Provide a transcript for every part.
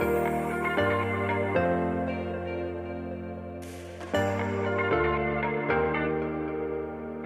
Thank you.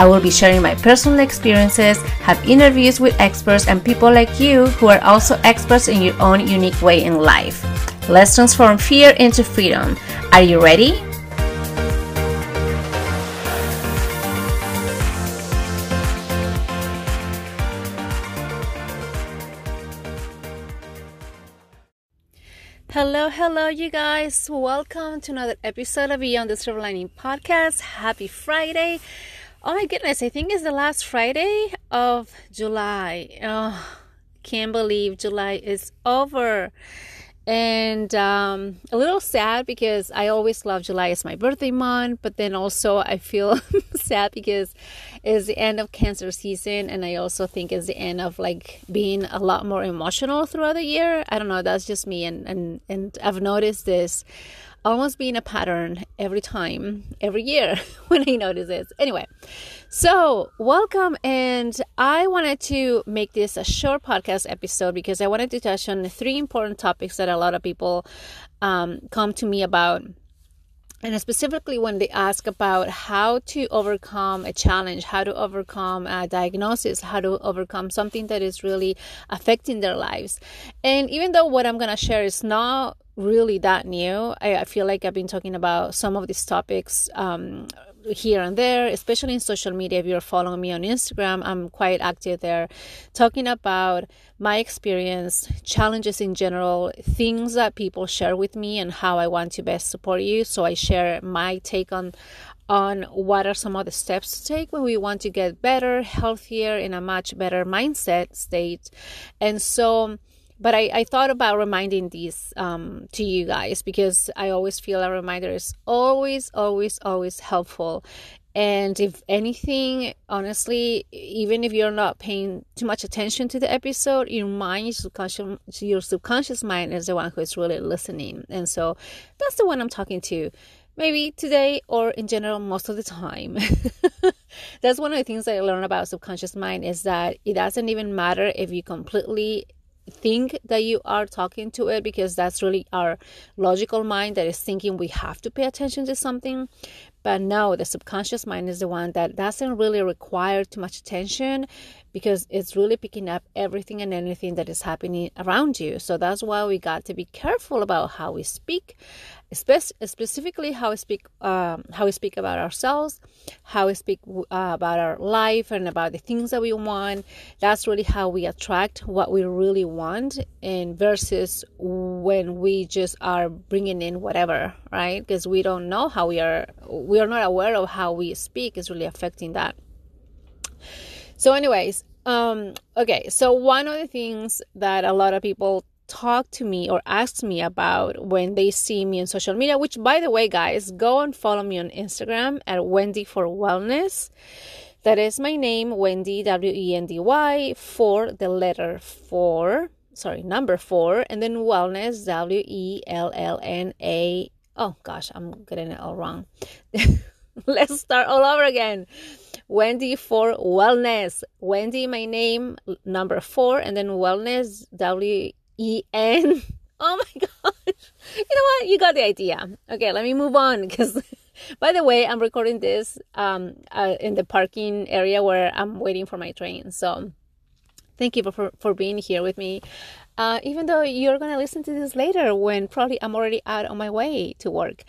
I will be sharing my personal experiences, have interviews with experts and people like you who are also experts in your own unique way in life. Let's transform fear into freedom. Are you ready? Hello, hello, you guys. Welcome to another episode of Beyond the Silver Lining podcast. Happy Friday. Oh my goodness, I think it's the last Friday of July. Oh, can't believe July is over. And um, a little sad because I always love July as my birthday month, but then also I feel sad because it's the end of cancer season, and I also think it's the end of like being a lot more emotional throughout the year. I don't know, that's just me, and and and I've noticed this almost being a pattern every time, every year when I notice this. Anyway, so welcome, and I wanted to make this a short podcast episode because I wanted to touch on three important topics that a lot of people um, come to me about and specifically when they ask about how to overcome a challenge how to overcome a diagnosis how to overcome something that is really affecting their lives and even though what i'm going to share is not really that new. I, I, feel like I've been talking about some of these topics um, here and there, especially in social media. If you're following me on Instagram, I'm quite active there, talking about my experience, challenges in general, things that people share with me, and how I want to best support you. So I share my take on on what are some of the steps to take when we want to get better, healthier, in a much better mindset state. And so but I, I thought about reminding these um, to you guys because I always feel a reminder is always, always, always helpful. And if anything, honestly, even if you're not paying too much attention to the episode, your mind, your subconscious, your subconscious mind is the one who is really listening. And so that's the one I'm talking to. Maybe today or in general, most of the time. that's one of the things I learned about subconscious mind is that it doesn't even matter if you completely think that you are talking to it because that's really our logical mind that is thinking we have to pay attention to something. But no, the subconscious mind is the one that doesn't really require too much attention because it's really picking up everything and anything that is happening around you. So that's why we got to be careful about how we speak, Spe- specifically how we speak, um, how we speak about ourselves, how we speak uh, about our life and about the things that we want. That's really how we attract what we really want, and versus when we just are bringing in whatever, right? Because we don't know how we are, we are not aware of how we speak is really affecting that. So, anyways, um, okay, so one of the things that a lot of people talk to me or ask me about when they see me on social media, which by the way, guys, go and follow me on Instagram at Wendy for Wellness. That is my name, Wendy, W E N D Y, for the letter four, sorry, number four, and then wellness, W E L L N A. Oh gosh, I'm getting it all wrong. Let's start all over again. Wendy for wellness. Wendy, my name, number four, and then wellness, W E N. Oh my gosh. You know what? You got the idea. Okay, let me move on because, by the way, I'm recording this um, uh, in the parking area where I'm waiting for my train. So, thank you for, for being here with me uh, even though you're going to listen to this later when probably I'm already out on my way to work.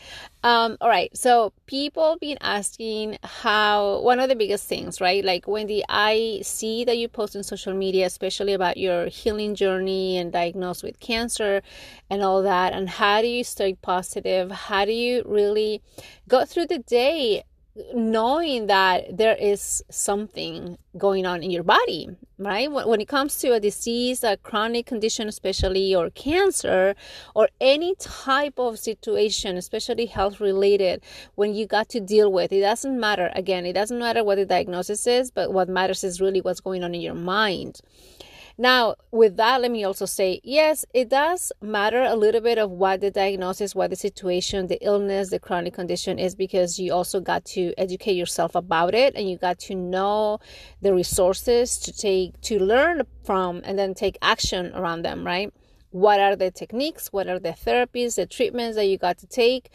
Um, all right, so people been asking how one of the biggest things, right? Like Wendy, I see that you post on social media, especially about your healing journey and diagnosed with cancer and all that. And how do you stay positive? How do you really go through the day knowing that there is something going on in your body, right? When it comes to a disease, a chronic condition, especially, or cancer, or any type of situation, especially health related, when you got to deal with, it doesn't matter. Again, it doesn't matter what the diagnosis is, but what matters is really what's going on in your mind. Now, with that, let me also say yes, it does matter a little bit of what the diagnosis, what the situation, the illness, the chronic condition is, because you also got to educate yourself about it and you got to know the resources to take, to learn from, and then take action around them, right? What are the techniques what are the therapies the treatments that you got to take.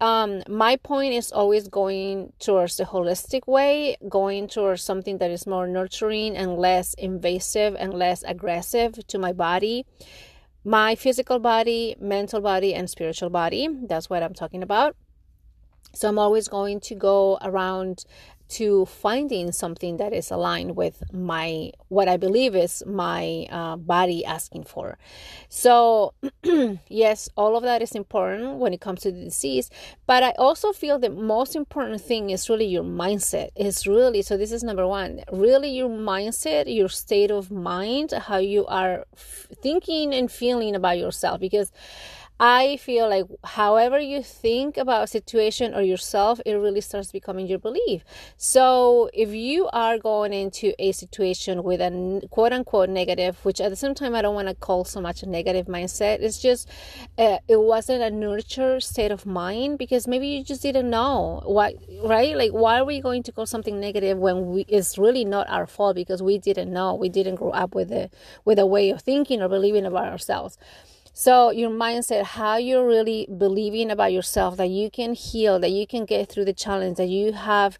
Um, my point is always going towards the holistic way going towards something that is more nurturing and less invasive and less aggressive to my body. My physical body mental body and spiritual body. That's what i'm talking about. So i'm always going to go around to finding something that is aligned with my what i believe is my uh, body asking for. So yes all of that is important when it comes to the disease but i also feel the most important thing is really your mindset. Is really so this is number one really your mindset your state of mind how you are f- thinking and feeling about yourself because I feel like however you think about a situation or yourself, it really starts becoming your belief. So if you are going into a situation with a quote unquote negative, which at the same time I don't want to call so much a negative mindset, it's just uh, it wasn't a nurture state of mind because maybe you just didn't know what right. Like why are we going to call something negative when we, it's really not our fault because we didn't know, we didn't grow up with a with a way of thinking or believing about ourselves. So, your mindset, how you're really believing about yourself, that you can heal, that you can get through the challenge, that you have,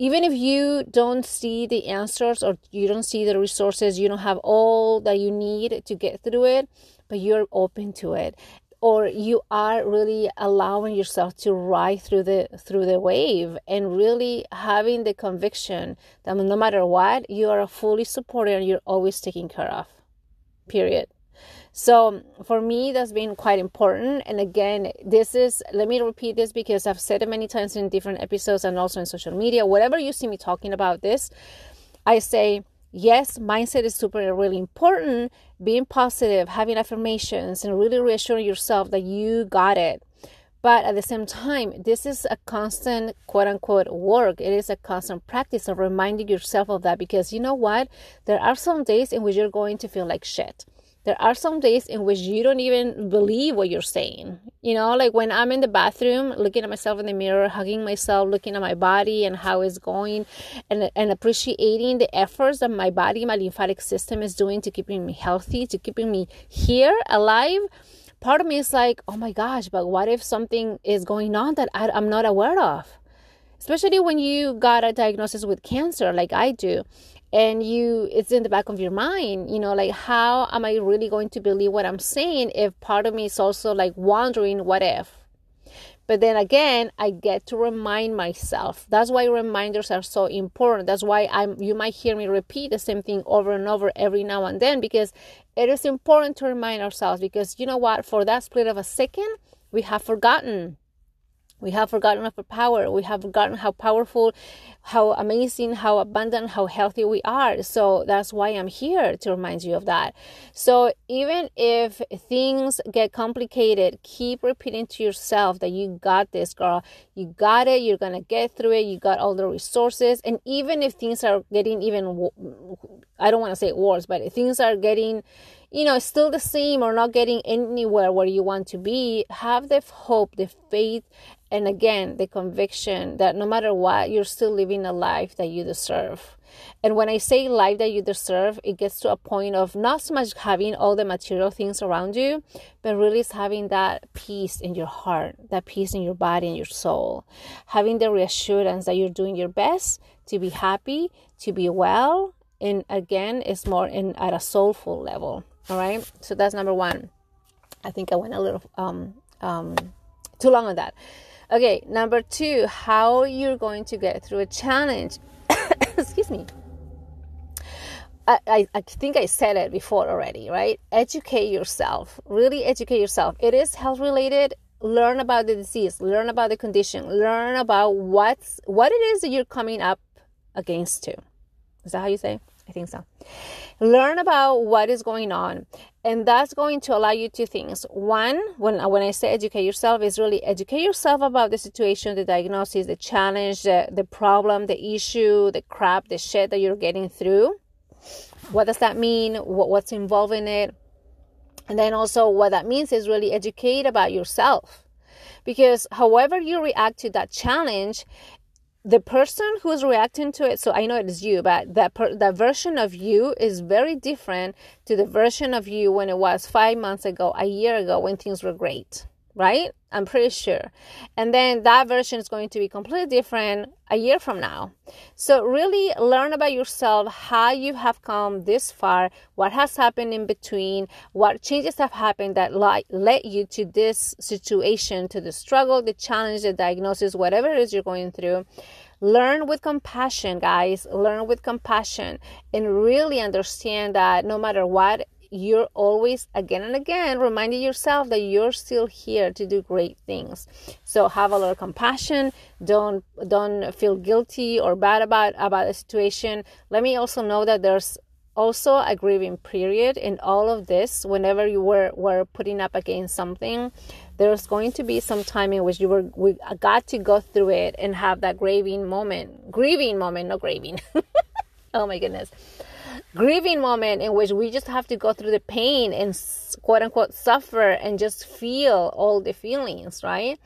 even if you don't see the answers or you don't see the resources, you don't have all that you need to get through it, but you're open to it. Or you are really allowing yourself to ride through the through the wave and really having the conviction that no matter what you are fully supported and you're always taken care of period so for me, that's been quite important. And again, this is, let me repeat this because I've said it many times in different episodes and also in social media. Whatever you see me talking about this, I say, yes, mindset is super, really important. Being positive, having affirmations, and really reassuring yourself that you got it. But at the same time, this is a constant quote unquote work. It is a constant practice of reminding yourself of that because you know what? There are some days in which you're going to feel like shit there are some days in which you don't even believe what you're saying. You know, like when I'm in the bathroom looking at myself in the mirror, hugging myself, looking at my body and how it's going, and, and appreciating the efforts that my body, my lymphatic system is doing to keeping me healthy, to keeping me here, alive. Part of me is like, oh my gosh, but what if something is going on that I, I'm not aware of? Especially when you got a diagnosis with cancer, like I do and you it's in the back of your mind you know like how am i really going to believe what i'm saying if part of me is also like wondering what if? But then again i get to remind myself. That's why reminders are so important. That's why i'm you might hear me repeat the same thing over and over every now and then because it is important to remind ourselves because you know what? For that split of a second we have forgotten we have forgotten of our power. We have forgotten how powerful, how amazing, how abundant, how healthy we are. So that's why I'm here to remind you of that. So even if things get complicated, keep repeating to yourself that you got this, girl. You got it. You're going to get through it. You got all the resources. And even if things are getting even, I don't want to say worse, but things are getting, you know, still the same or not getting anywhere where you want to be, have the hope, the faith, and again, the conviction that no matter what, you're still living a life that you deserve. And when I say life that you deserve, it gets to a point of not so much having all the material things around you, but really is having that peace in your heart, that peace in your body and your soul. Having the reassurance that you're doing your best to be happy, to be well, and again, it's more in at a soulful level. All right. So that's number one. I think I went a little um um too long on that. Okay, number two, how you're going to get through a challenge. Excuse me. I, I, I think I said it before already, right? Educate yourself. Really educate yourself. It is health related. learn about the disease, learn about the condition, learn about what's what it is that you're coming up against to. Is that how you say? I think so. Learn about what is going on, and that's going to allow you two things. One, when when I say educate yourself, is really educate yourself about the situation, the diagnosis, the challenge, the, the problem, the issue, the crap, the shit that you're getting through. What does that mean? What, what's involved in it? And then also, what that means is really educate about yourself. Because however you react to that challenge, the person who's reacting to it, so I know it is you, but that, per, that version of you is very different to the version of you when it was five months ago, a year ago, when things were great right? I'm pretty sure. And then that version is going to be completely different a year from now. So, really learn about yourself, how you have come this far, what has happened in between, what changes have happened that led you to this situation, to the struggle, the challenge, the diagnosis, whatever it is you're going through. Learn with compassion, guys. Learn with compassion and really understand that no matter what you're always again and again reminding yourself that you're still here to do great things. So have a lot of compassion. Don't don't feel guilty or bad about about the situation. Let me also know that there's also a grieving period in all of this. Whenever you were were putting up against something there's going to be some time in which you were we got to go through it and have that grieving moment. Grieving moment not grieving. Oh my goodness grieving moment in which we just have to go through the pain and quote unquote suffer and just feel all the feelings, right?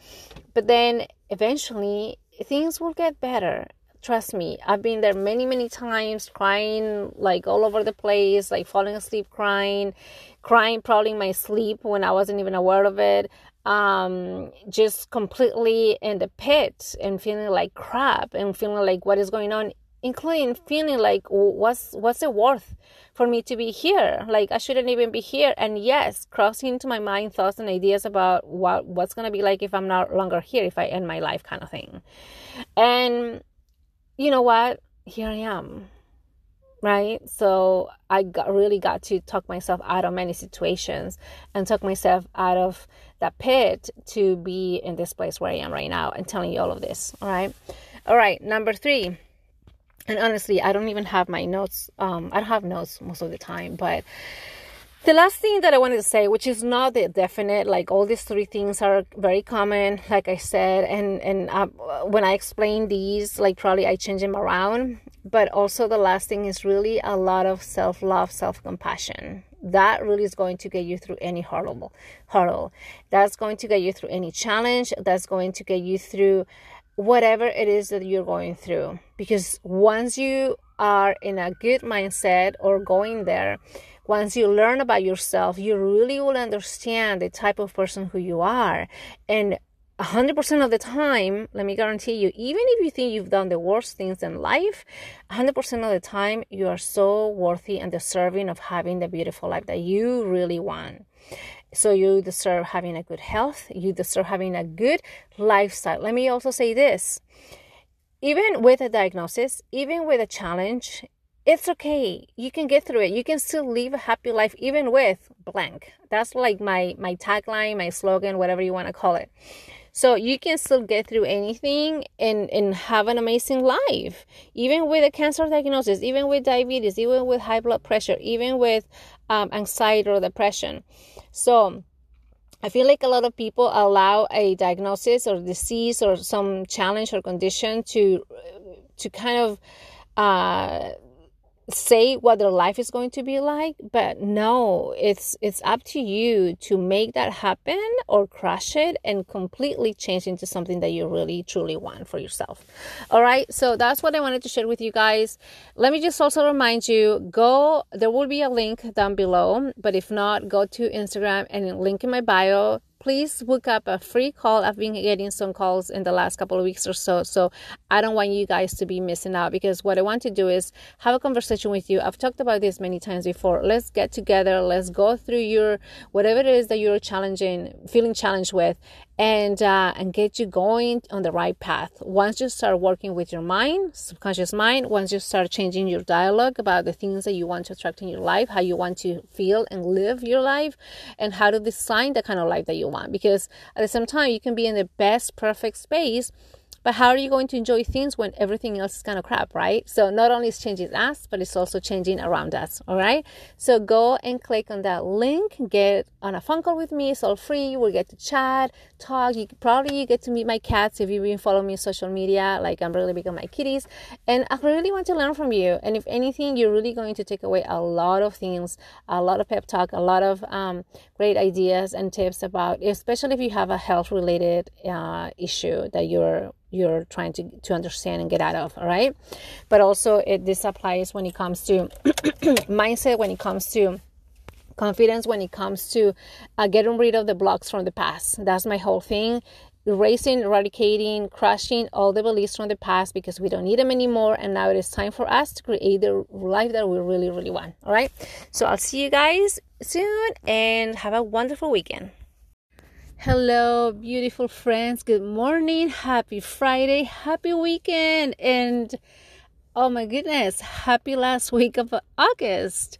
But then eventually things will get better. Trust me, I've been there many, many times crying like all over the place, like falling asleep crying, crying probably in my sleep when I wasn't even aware of it. Um, just completely in the pit and feeling like crap and feeling like what is going on including feeling like what's what's it worth for me to be here? Like i shouldn't even be here. And yes crossing into my mind thoughts and ideas about what what's going to be like if i'm no longer here if i end my life kind of thing. And you know what? Here i am right? So i got, really got to talk myself out of many situations and talk myself out of that pit to be in this place where i am right now and telling you all of this all right? All right number three and honestly i don't even have my notes um i don't have notes most of the time but the last thing that i wanted to say which is not the definite like all these three things are very common like i said and and uh, when i explain these like probably i change them around but also the last thing is really a lot of self-love self-compassion. That really is going to get you through any hurdle hurdle that's going to get you through any challenge. That's going to get you through whatever it is that you're going through. Because once you are in a good mindset or going there, once you learn about yourself, you really will understand the type of person who you are. And 100% of the time, let me guarantee you, even if you think you've done the worst things in life, 100% of the time, you are so worthy and deserving of having the beautiful life that you really want. So you deserve having a good health, you deserve having a good lifestyle. Let me also say this even with a diagnosis, even with a challenge, it's okay. You can get through it. You can still live a happy life even with blank. That's like my my tagline, my slogan, whatever you want to call it. So you can still get through anything and, and have an amazing life. Even with a cancer diagnosis, even with diabetes, even with high blood pressure, even with um, anxiety or depression. So I feel like a lot of people allow a diagnosis or disease or some challenge or condition to to kind of uh, say what their life is going to be like but no it's it's up to you to make that happen or crush it and completely change into something that you really truly want for yourself. All right so that's what i wanted to share with you guys. Let me just also remind you go there will be a link down below but if not go to instagram and link in my bio please book up a free call. I've been getting some calls in the last couple of weeks or so. So I don't want you guys to be missing out because what I want to do is have a conversation with you. I've talked about this many times before. Let's get together. Let's go through your whatever it is that you're challenging, feeling challenged with, and uh, and get you going on the right path. Once you start working with your mind, subconscious mind, once you start changing your dialogue about the things that you want to attract in your life, how you want to feel and live your life, and how to design the kind of life that you want. Because at the same time, you can be in the best, perfect space but how are you going to enjoy things when everything else is kind of crap, right? So not only is changing us, but it's also changing around us. All right. So go and click on that link, get on a phone call with me. It's all free. We'll get to chat, talk. You probably you get to meet my cats if you've been following me on social media. Like I'm really big on my kitties, and I really want to learn from you. And if anything, you're really going to take away a lot of things, a lot of pep talk, a lot of um, great ideas and tips about, especially if you have a health related uh, issue that you're you're trying to, to understand and get out of all right? But also it this applies when it comes to mindset when it comes to confidence when it comes to uh, getting rid of the blocks from the past. That's my whole thing. Erasing eradicating crushing all the beliefs from the past because we don't need them anymore and now it is time for us to create the life that we really really want all right? So i'll see you guys soon and have a wonderful weekend Hello, beautiful friends. Good morning. Happy Friday. Happy weekend. And oh my goodness, happy last week of August.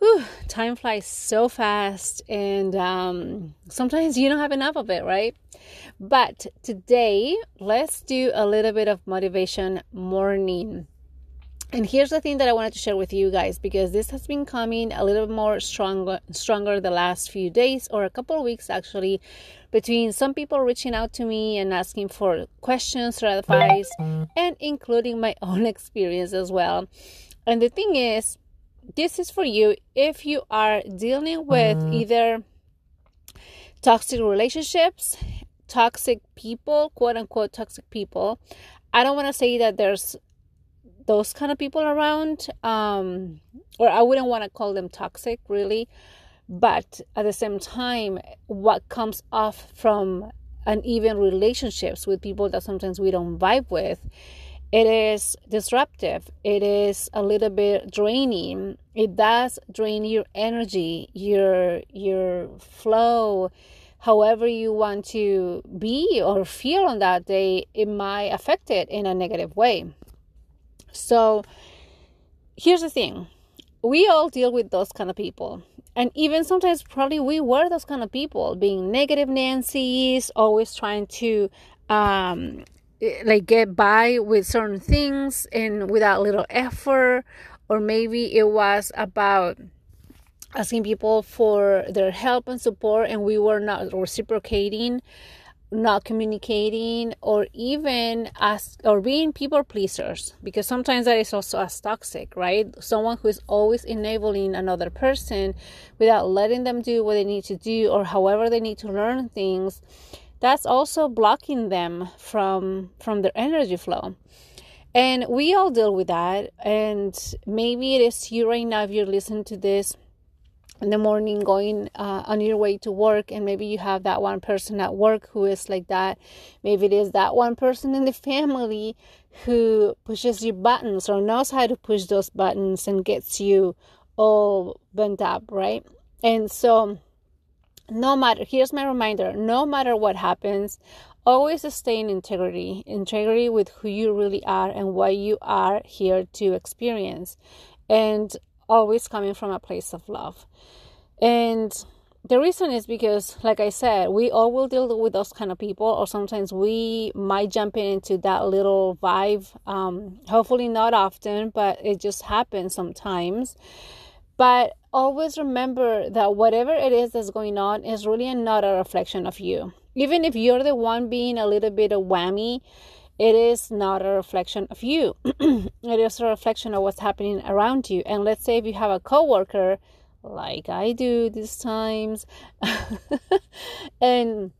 Whew, time flies so fast, and um, sometimes you don't have enough of it, right? But today, let's do a little bit of motivation morning. And here's the thing that I wanted to share with you guys because this has been coming a little more stronger stronger the last few days or a couple of weeks actually between some people reaching out to me and asking for questions or advice and including my own experience as well. And the thing is this is for you if you are dealing with mm-hmm. either toxic relationships, toxic people, quote unquote toxic people. I don't want to say that there's those kind of people around um or i wouldn't want to call them toxic really but at the same time what comes off from uneven relationships with people that sometimes we don't vibe with it is disruptive. It is a little bit draining. It does drain your energy your your flow. However you want to be or feel on that day it might affect it in a negative way so here's the thing we all deal with those kind of people. And even sometimes, probably we were those kind of people, being negative Nancy's, always trying to um, like get by with certain things and without little effort. Or maybe it was about asking people for their help and support, and we were not reciprocating not communicating or even as or being people pleasers because sometimes that is also as toxic right? Someone who is always enabling another person without letting them do what they need to do or however they need to learn things that's also blocking them from from their energy flow. And we all deal with that and maybe it is you right now if you're listening to this in the morning going uh, on your way to work and maybe you have that one person at work who is like that. Maybe it is that one person in the family who pushes your buttons or knows how to push those buttons and gets you all bent up right? And so no matter here's my reminder no matter what happens always stay in integrity integrity with who you really are and what you are here to experience. And always coming from a place of love. And the reason is because, like I said, we all will deal with those kind of people, or sometimes we might jump in into that little vibe. Um, hopefully, not often, but it just happens sometimes. But always remember that whatever it is that's going on is really not a reflection of you. Even if you're the one being a little bit of whammy, it is not a reflection of you. it is a reflection of what's happening around you. And let's say if you have a coworker, like I do these times, and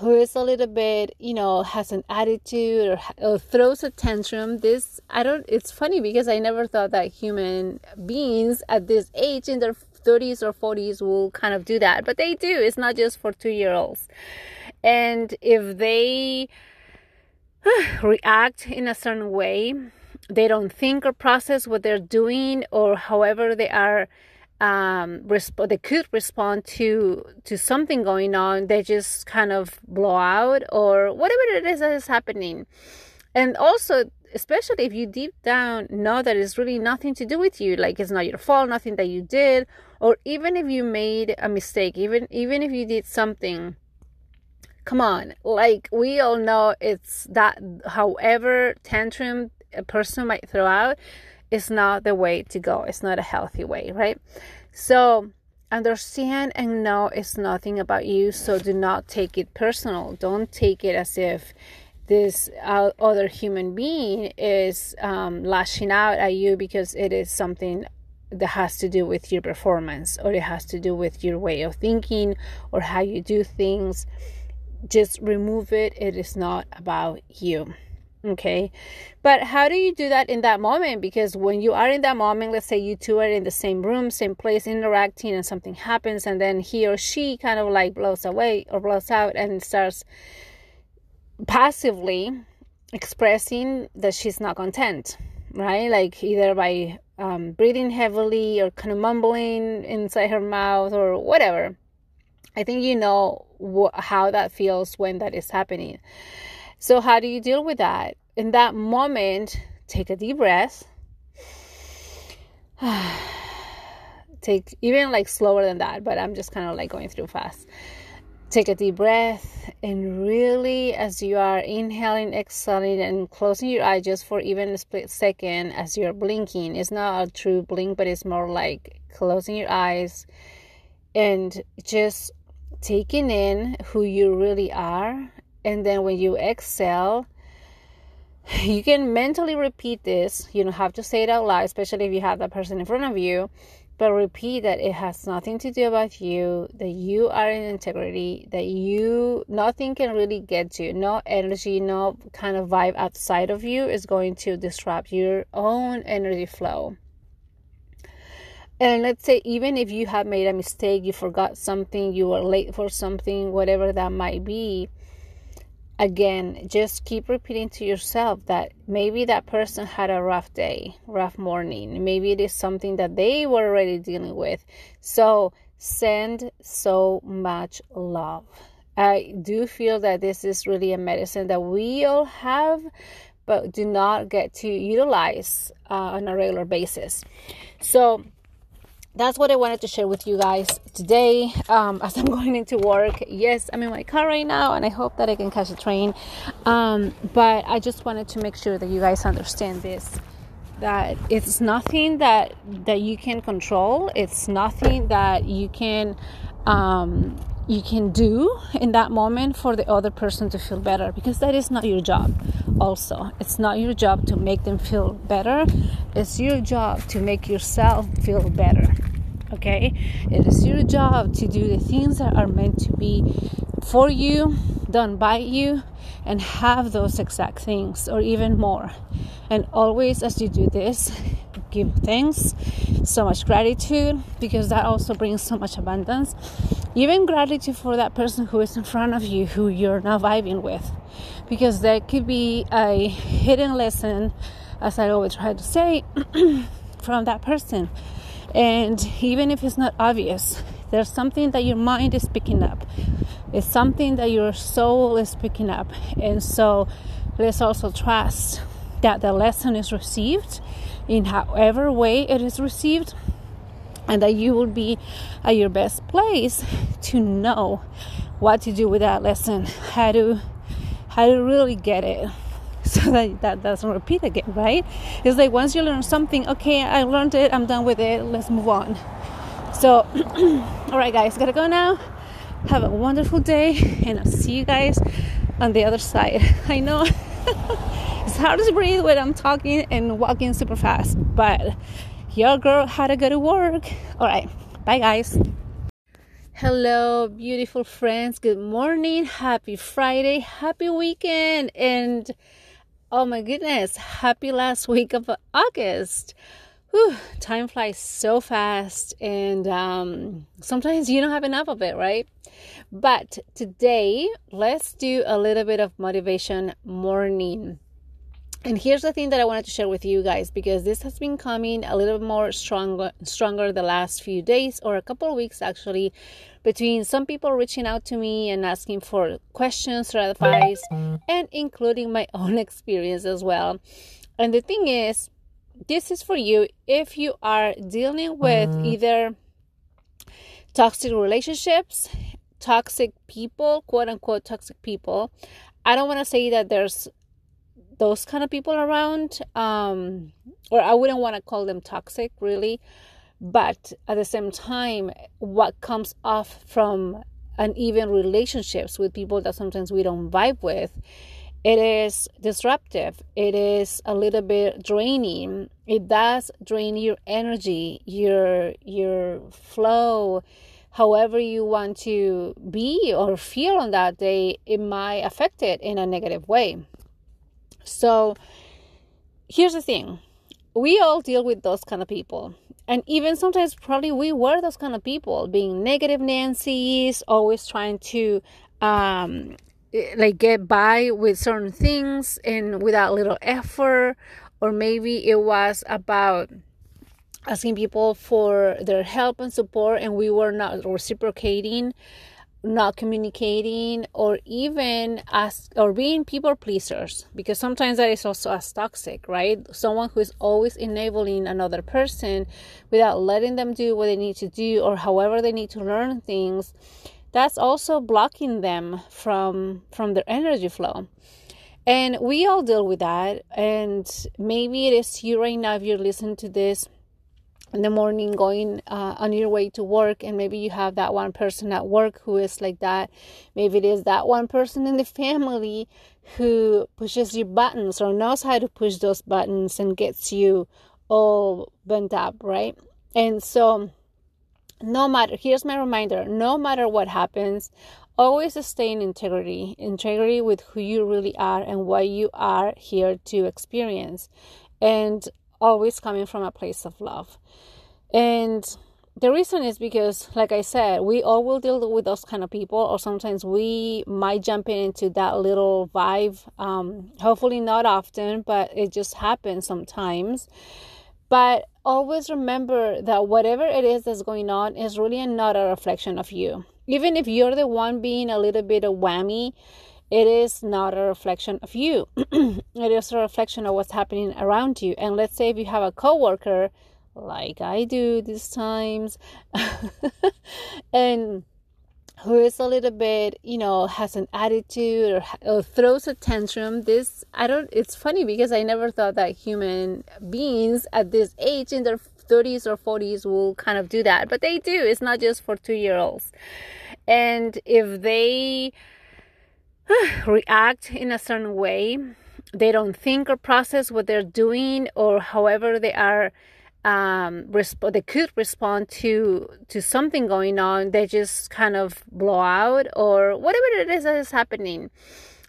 who is a little bit, you know, has an attitude or, or, throws a tantrum. This, I don't, it's funny because I never thought that human beings at this age in their 30s or 40s will kind of do that, but they do. It's not just for two year olds. And if they, react in a certain way. They don't think or process what they're doing, or however they are. Um, resp- they could respond to to something going on. They just kind of blow out, or whatever it is that is happening. And also, especially if you deep down know that it's really nothing to do with you, like it's not your fault, nothing that you did, or even if you made a mistake, even even if you did something come on. Like we all know it's that however tantrum a person might throw out is not the way to go. It's not a healthy way right? So understand and know it's nothing about you so do not take it personal. Don't take it as if this uh, other human being is um, lashing out at you because it is something that has to do with your performance or it has to do with your way of thinking or how you do things just remove it. It is not about you. Okay. But how do you do that in that moment? Because when you are in that moment, let's say you two are in the same room, same place, interacting, and something happens, and then he or she kind of like blows away or blows out and starts passively expressing that she's not content, right? Like either by um, breathing heavily or kind of mumbling inside her mouth or whatever I think you know wh- how that feels when that is happening. So, how do you deal with that? In that moment, take a deep breath. take even like slower than that, but I'm just kind of like going through fast. Take a deep breath and really, as you are inhaling, exhaling, and closing your eyes just for even a split second as you're blinking. It's not a true blink, but it's more like closing your eyes and just taking in who you really are. And then when you exhale, you can mentally repeat this. You don't have to say it out loud, especially if you have that person in front of you. But repeat that it has nothing to do about you, that you are in integrity, that you, nothing can really get to you. No energy, no kind of vibe outside of you is going to disrupt your own energy flow. And let's say, even if you have made a mistake, you forgot something, you were late for something, whatever that might be, again, just keep repeating to yourself that maybe that person had a rough day, rough morning. Maybe it is something that they were already dealing with. So send so much love. I do feel that this is really a medicine that we all have, but do not get to utilize uh, on a regular basis. So, that's what I wanted to share with you guys today um, as I'm going into work. Yes, I'm in my car right now and I hope that I can catch a train. Um, but I just wanted to make sure that you guys understand this that it's nothing that that you can control it's nothing that you can um, you can do in that moment for the other person to feel better because that is not your job. Also it's not your job to make them feel better. It's your job to make yourself feel better okay? It is your job to do the things that are meant to be for you done by you and have those exact things or even more. And always as you do this give thanks so much gratitude because that also brings so much abundance even gratitude for that person who is in front of you who you're not vibing with because that could be a hidden lesson as i always try to say from that person and even if it's not obvious, there's something that your mind is picking up. It's something that your soul is picking up. And so let's also trust that the lesson is received in however way it is received and that you will be at your best place to know what to do with that lesson how to how to really get it so that that doesn't repeat again, right? It's like once you learn something, okay, I learned it, I'm done with it, let's move on. So, all right, guys, gotta go now. Have a wonderful day, and I'll see you guys on the other side. I know hard to breathe when I'm talking and walking super fast, but your girl had to go to work. All right, bye, guys. Hello, beautiful friends. Good morning. Happy Friday. Happy weekend. And Oh my goodness, happy last week of August. whew, time flies so fast and um, sometimes you don't have enough of it right but today let's do a little bit of motivation morning and here's the thing that I wanted to share with you guys because this has been coming a little more stronger stronger the last few days or a couple of weeks actually between some people reaching out to me and asking for questions or advice and including my own experience as well. And the thing is this is for you if you are dealing with mm-hmm. either toxic relationships, toxic people, quote unquote toxic people. I don't want to say that there's those kind of people around um or i wouldn't want to call them toxic really. But at the same time what comes off from uneven relationships with people that sometimes we don't vibe with it is disruptive. It is a little bit draining. It does drain your energy your your flow. However you want to be or feel on that day it might affect it in a negative way so here's the thing we all deal with those kind of people. And even sometimes, probably we were those kind of people, being negative Nancy's, always trying to um, like get by with certain things and without little effort. Or maybe it was about asking people for their help and support, and we were not reciprocating not communicating or even as or being people pleasers because sometimes that is also as toxic right? Someone who is always enabling another person without letting them do what they need to do or however they need to learn things that's also blocking them from from their energy flow. And we all deal with that and maybe it is you right now if you're listening to this in the morning going uh, on your way to work and maybe you have that one person at work who is like that. Maybe it is that one person in the family who pushes your buttons or knows how to push those buttons and gets you all bent up right? And so no matter here's my reminder no matter what happens always stay in integrity integrity with who you really are and what you are here to experience. And always coming from a place of love. And the reason is because, like I said, we all will deal with those kind of people, or sometimes we might jump into that little vibe. Um, hopefully, not often, but it just happens sometimes. But always remember that whatever it is that's going on is really not a reflection of you. Even if you're the one being a little bit of whammy, it is not a reflection of you. it is a reflection of what's happening around you. And let's say if you have a coworker, like I do these times, and who is a little bit, you know, has an attitude or, or, throws a tantrum. This, I don't, it's funny because I never thought that human beings at this age in their 30s or 40s will kind of do that, but they do. It's not just for two year olds. And if they, react in a certain way. They don't think or process what they're doing, or however they are. Um, resp- they could respond to to something going on. They just kind of blow out, or whatever it is that is happening.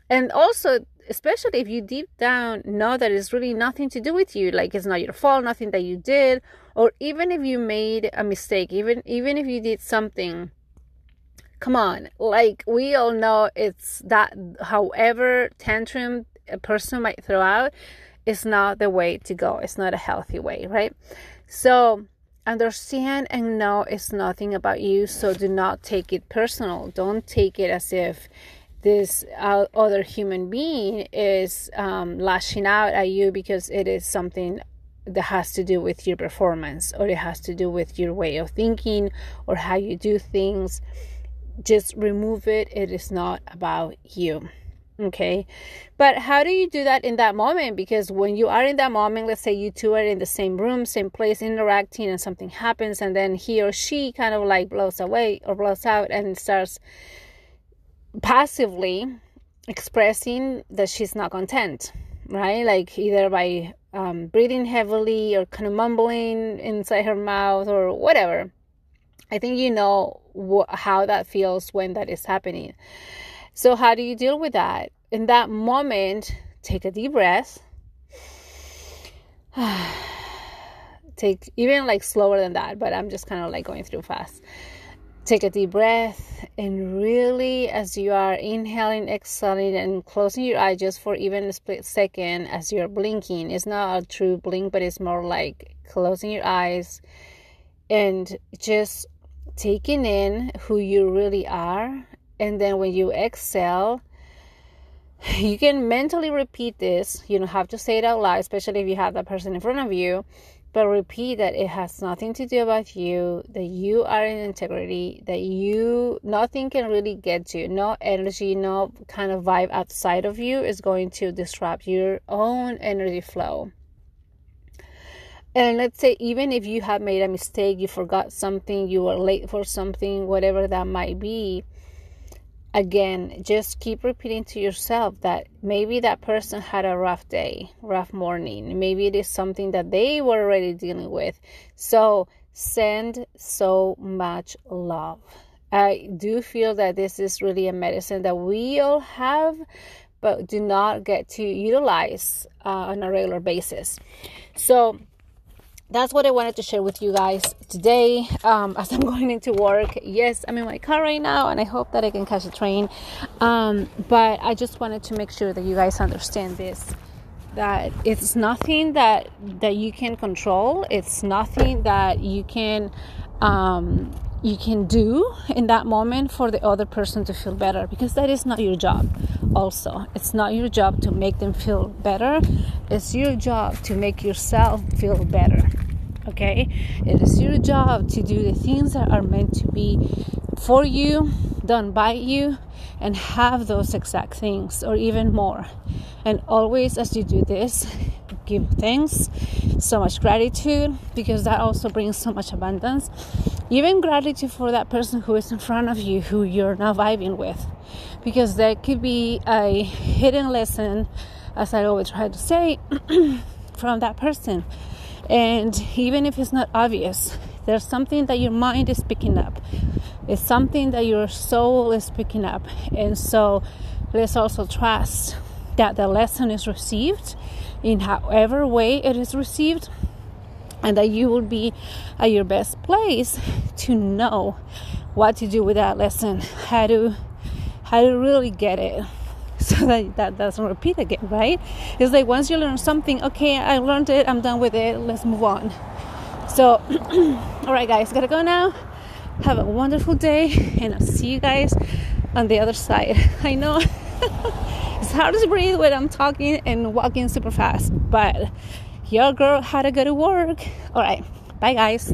And also, especially if you deep down know that it's really nothing to do with you, like it's not your fault, nothing that you did, or even if you made a mistake, even even if you did something come on. Like we all know it's that however tantrum a person might throw out is not the way to go. It's not a healthy way right? So understand and know it's nothing about you so do not take it personal. Don't take it as if this uh, other human being is um, lashing out at you because it is something that has to do with your performance or it has to do with your way of thinking or how you do things just remove it. It is not about you. Okay. But how do you do that in that moment? Because when you are in that moment, let's say you two are in the same room, same place, interacting, and something happens, and then he or she kind of like blows away or blows out and starts passively expressing that she's not content, right? Like either by um, breathing heavily or kind of mumbling inside her mouth or whatever I think you know wh- how that feels when that is happening. So, how do you deal with that? In that moment, take a deep breath. take even like slower than that, but I'm just kind of like going through fast. Take a deep breath and really, as you are inhaling, exhaling, and closing your eye just for even a split second as you're blinking. It's not a true blink, but it's more like closing your eyes and just taking in who you really are. And then when you exhale, you can mentally repeat this. You don't have to say it out loud, especially if you have that person in front of you. But repeat that it has nothing to do about you, that you are in integrity, that you, nothing can really get you. No energy, no kind of vibe outside of you is going to disrupt your own energy flow. And let's say, even if you have made a mistake, you forgot something, you were late for something, whatever that might be, again, just keep repeating to yourself that maybe that person had a rough day, rough morning. Maybe it is something that they were already dealing with. So send so much love. I do feel that this is really a medicine that we all have, but do not get to utilize uh, on a regular basis. So, that's what I wanted to share with you guys today um, as I'm going into work. Yes, I'm in my car right now and I hope that I can catch a train. Um, but I just wanted to make sure that you guys understand this that it's nothing that that you can control it's nothing that you can um, you can do in that moment for the other person to feel better because that is not your job also. It's not your job to make them feel better. It's your job to make yourself feel better okay? It is your job to do the things that are meant to be for you done by you and have those exact things or even more. And always as you do this give thanks so much gratitude because that also brings so much abundance. Even gratitude for that person who is in front of you who you're not vibing with. Because that could be a hidden lesson as i always try to say from that person. And even if it's not obvious, there's something that your mind is picking up. It's something that your soul is picking up. And so let's also trust that the lesson is received in however way it is received and that you will be at your best place to know what to do with that lesson how to how to really get it so that that doesn't repeat again, right? It's like once you learn something, okay, I learned it, I'm done with it, let's move on. So, all right, guys, gotta go now. Have a wonderful day, and I'll see you guys on the other side. I know it's hard to breathe when I'm talking and walking super fast, but your girl had to go to work. All right, bye, guys.